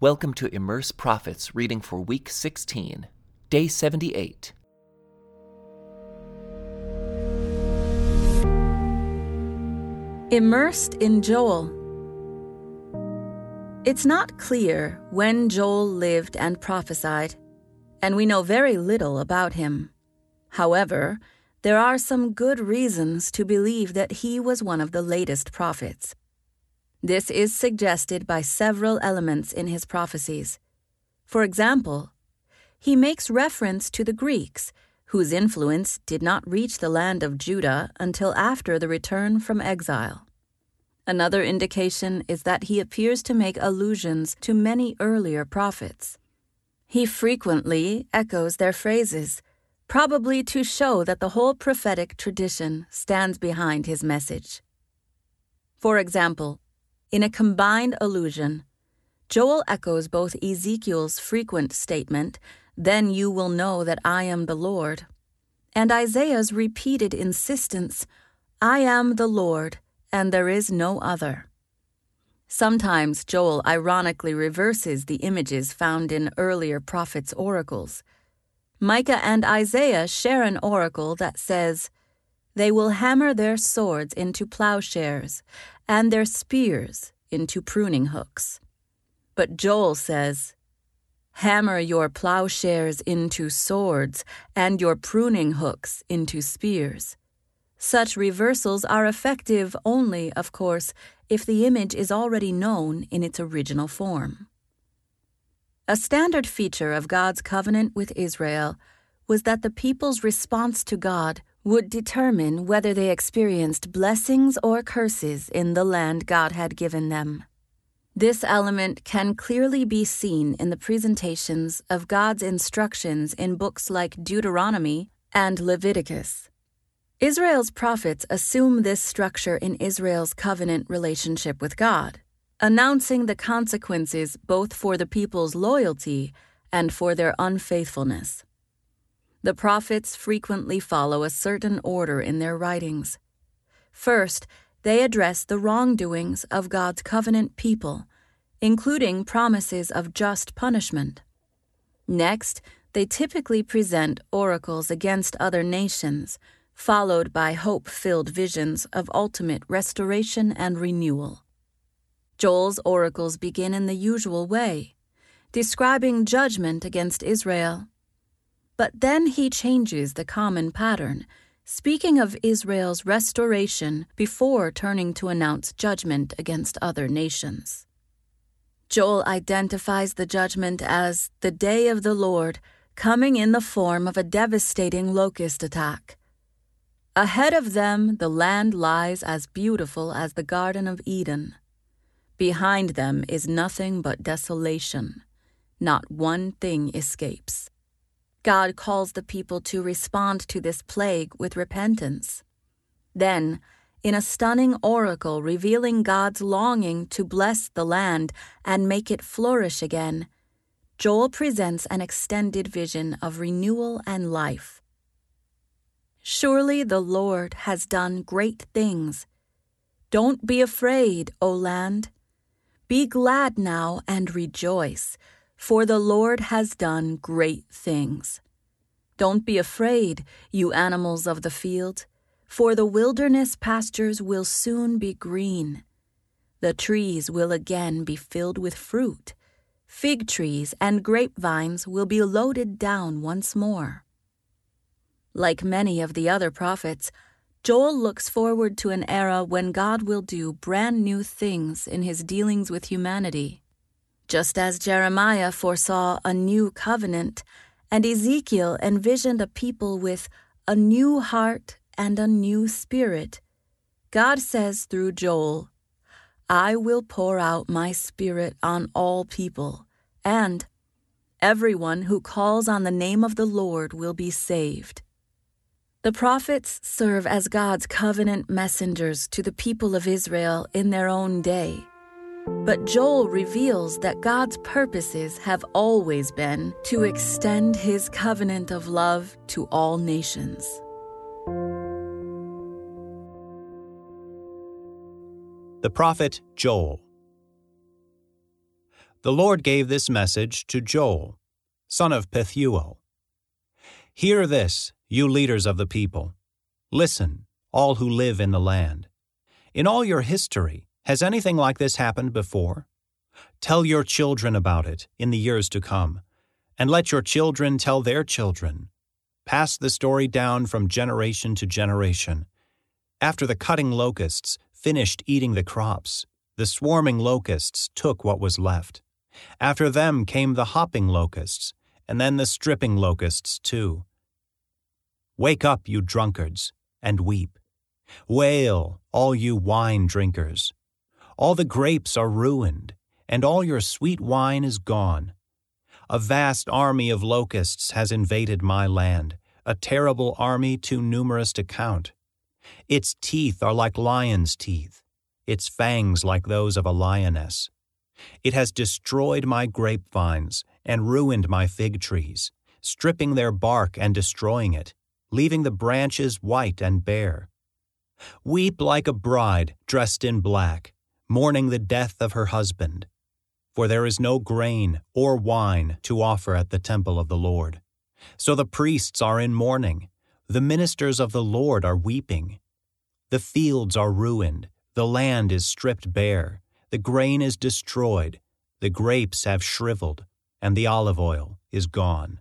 Welcome to Immerse Prophets reading for week 16, day 78. Immersed in Joel. It's not clear when Joel lived and prophesied, and we know very little about him. However, there are some good reasons to believe that he was one of the latest prophets. This is suggested by several elements in his prophecies. For example, he makes reference to the Greeks, whose influence did not reach the land of Judah until after the return from exile. Another indication is that he appears to make allusions to many earlier prophets. He frequently echoes their phrases, probably to show that the whole prophetic tradition stands behind his message. For example, in a combined allusion, Joel echoes both Ezekiel's frequent statement, Then you will know that I am the Lord, and Isaiah's repeated insistence, I am the Lord, and there is no other. Sometimes Joel ironically reverses the images found in earlier prophets' oracles. Micah and Isaiah share an oracle that says, They will hammer their swords into plowshares, and their spears into pruning hooks. But Joel says, Hammer your plowshares into swords, and your pruning hooks into spears. Such reversals are effective only, of course, if the image is already known in its original form. A standard feature of God's covenant with Israel was that the people's response to God would determine whether they experienced blessings or curses in the land God had given them. This element can clearly be seen in the presentations of God's instructions in books like Deuteronomy and Leviticus. Israel's prophets assume this structure in Israel's covenant relationship with God, announcing the consequences both for the people's loyalty and for their unfaithfulness. The prophets frequently follow a certain order in their writings. First, they address the wrongdoings of God's covenant people, including promises of just punishment. Next, they typically present oracles against other nations, followed by hope filled visions of ultimate restoration and renewal. Joel's oracles begin in the usual way, describing judgment against Israel but then he changes the common pattern, speaking of Israel's restoration before turning to announce judgment against other nations. Joel identifies the judgment as the day of the Lord coming in the form of a devastating locust attack. Ahead of them, the land lies as beautiful as the Garden of Eden. Behind them is nothing but desolation. Not one thing escapes. God calls the people to respond to this plague with repentance. Then, in a stunning oracle revealing God's longing to bless the land and make it flourish again, Joel presents an extended vision of renewal and life. Surely the Lord has done great things. Don't be afraid, O land. Be glad now and rejoice for the Lord has done great things. Don't be afraid, you animals of the field, for the wilderness pastures will soon be green. The trees will again be filled with fruit. Fig trees and grapevines will be loaded down once more. Like many of the other prophets, Joel looks forward to an era when God will do brand new things in his dealings with humanity. Just as Jeremiah foresaw a new covenant, and Ezekiel envisioned a people with a new heart and a new spirit, God says through Joel, I will pour out my spirit on all people, and everyone who calls on the name of the Lord will be saved. The prophets serve as God's covenant messengers to the people of Israel in their own day. But Joel reveals that God's purposes have always been to extend his covenant of love to all nations. The Prophet Joel. the Lord gave this message to Joel, son of Pethuel. Hear this, you leaders of the people. Listen, all who live in the land. In all your history, has anything like this happened before? Tell your children about it in the years to come, and let your children tell their children. Pass the story down from generation to generation. After the cutting locusts finished eating the crops, the swarming locusts took what was left. After them came the hopping locusts, and then the stripping locusts too. Wake up, you drunkards, and weep. Wail, all you wine drinkers. All the grapes are ruined, and all your sweet wine is gone. A vast army of locusts has invaded my land, a terrible army too numerous to count. Its teeth are like lion's teeth, its fangs like those of a lioness. It has destroyed my grapevines and ruined my fig trees, stripping their bark and destroying it, leaving the branches white and bare. Weep like a bride dressed in black, mourning the death of her husband. For there is no grain or wine to offer at the temple of the Lord. So the priests are in mourning, the ministers of the Lord are weeping. The fields are ruined, the land is stripped bare, the grain is destroyed, the grapes have shriveled, and the olive oil is gone.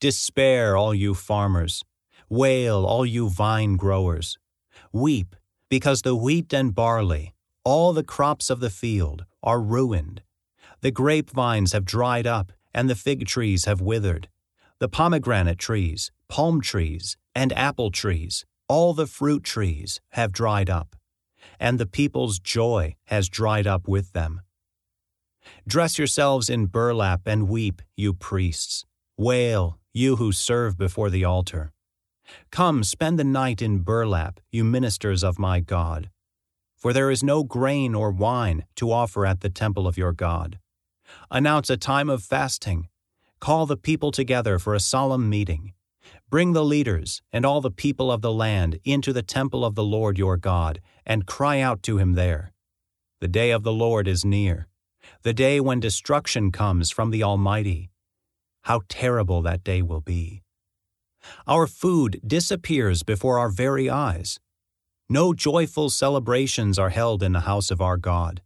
Despair, all you farmers. Wail, all you vine growers. Weep, because the wheat and barley, all the crops of the field, are ruined. The grapevines have dried up, and the fig trees have withered. The pomegranate trees, palm trees, and apple trees, all the fruit trees, have dried up and the people's joy has dried up with them. Dress yourselves in burlap and weep, you priests. Wail, you who serve before the altar. Come, spend the night in burlap, you ministers of my God. For there is no grain or wine to offer at the temple of your God. Announce a time of fasting. Call the people together for a solemn meeting. Bring the leaders and all the people of the land into the temple of the Lord your God, and cry out to him there. The day of the Lord is near, the day when destruction comes from the Almighty. How terrible that day will be! Our food disappears before our very eyes. No joyful celebrations are held in the house of our God.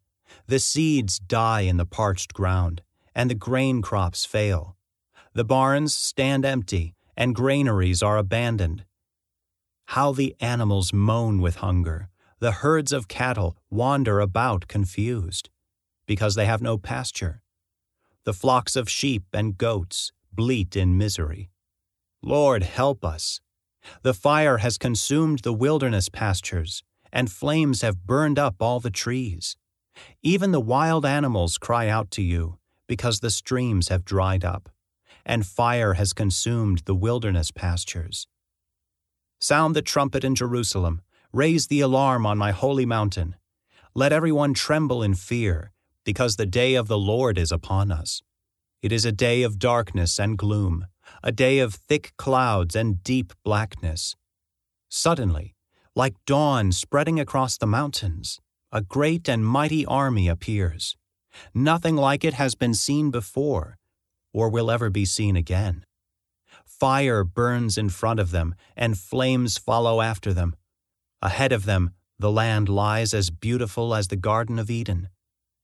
The seeds die in the parched ground, and the grain crops fail. The barns stand empty, and granaries are abandoned. How the animals moan with hunger. The herds of cattle wander about confused, because they have no pasture. The flocks of sheep and goats bleat in misery. Lord, help us. The fire has consumed the wilderness pastures, and flames have burned up all the trees. Even the wild animals cry out to you, because the streams have dried up and fire has consumed the wilderness pastures. Sound the trumpet in Jerusalem, raise the alarm on my holy mountain. Let everyone tremble in fear, because the day of the Lord is upon us. It is a day of darkness and gloom, a day of thick clouds and deep blackness. Suddenly, like dawn spreading across the mountains, a great and mighty army appears. Nothing like it has been seen before, or will ever be seen again. Fire burns in front of them, and flames follow after them. Ahead of them, the land lies as beautiful as the Garden of Eden.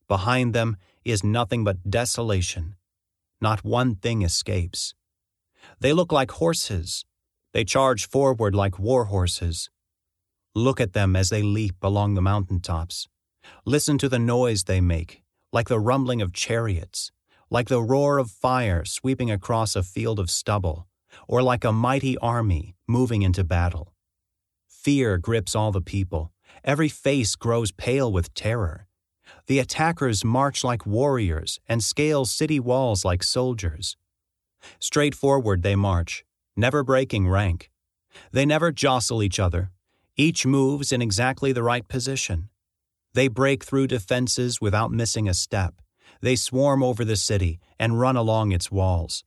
Behind them is nothing but desolation. Not one thing escapes. They look like horses. They charge forward like war horses. Look at them as they leap along the mountain tops. Listen to the noise they make, like the rumbling of chariots like the roar of fire sweeping across a field of stubble, or like a mighty army moving into battle. Fear grips all the people. Every face grows pale with terror. The attackers march like warriors and scale city walls like soldiers. Straight forward they march, never breaking rank. They never jostle each other. Each moves in exactly the right position. They break through defenses without missing a step. They swarm over the city and run along its walls.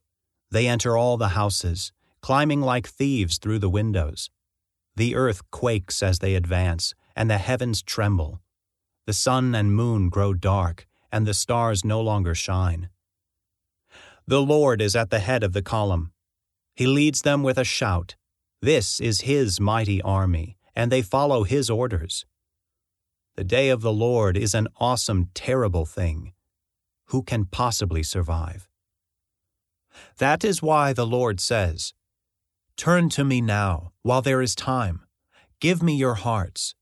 They enter all the houses, climbing like thieves through the windows. The earth quakes as they advance, and the heavens tremble. The sun and moon grow dark, and the stars no longer shine. The Lord is at the head of the column. He leads them with a shout. This is His mighty army, and they follow His orders. The day of the Lord is an awesome, terrible thing. Who can possibly survive? That is why the Lord says, Turn to me now, while there is time. Give me your hearts.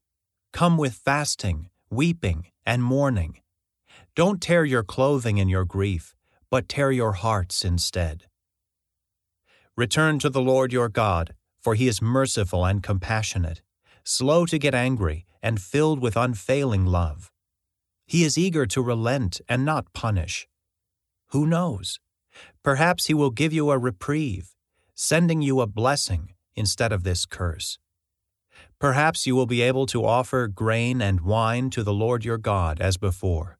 Come with fasting, weeping, and mourning. Don't tear your clothing in your grief, but tear your hearts instead. Return to the Lord your God, for he is merciful and compassionate, slow to get angry, and filled with unfailing love. He is eager to relent and not punish. Who knows? Perhaps he will give you a reprieve sending you a blessing instead of this curse. Perhaps you will be able to offer grain and wine to the Lord your God as before.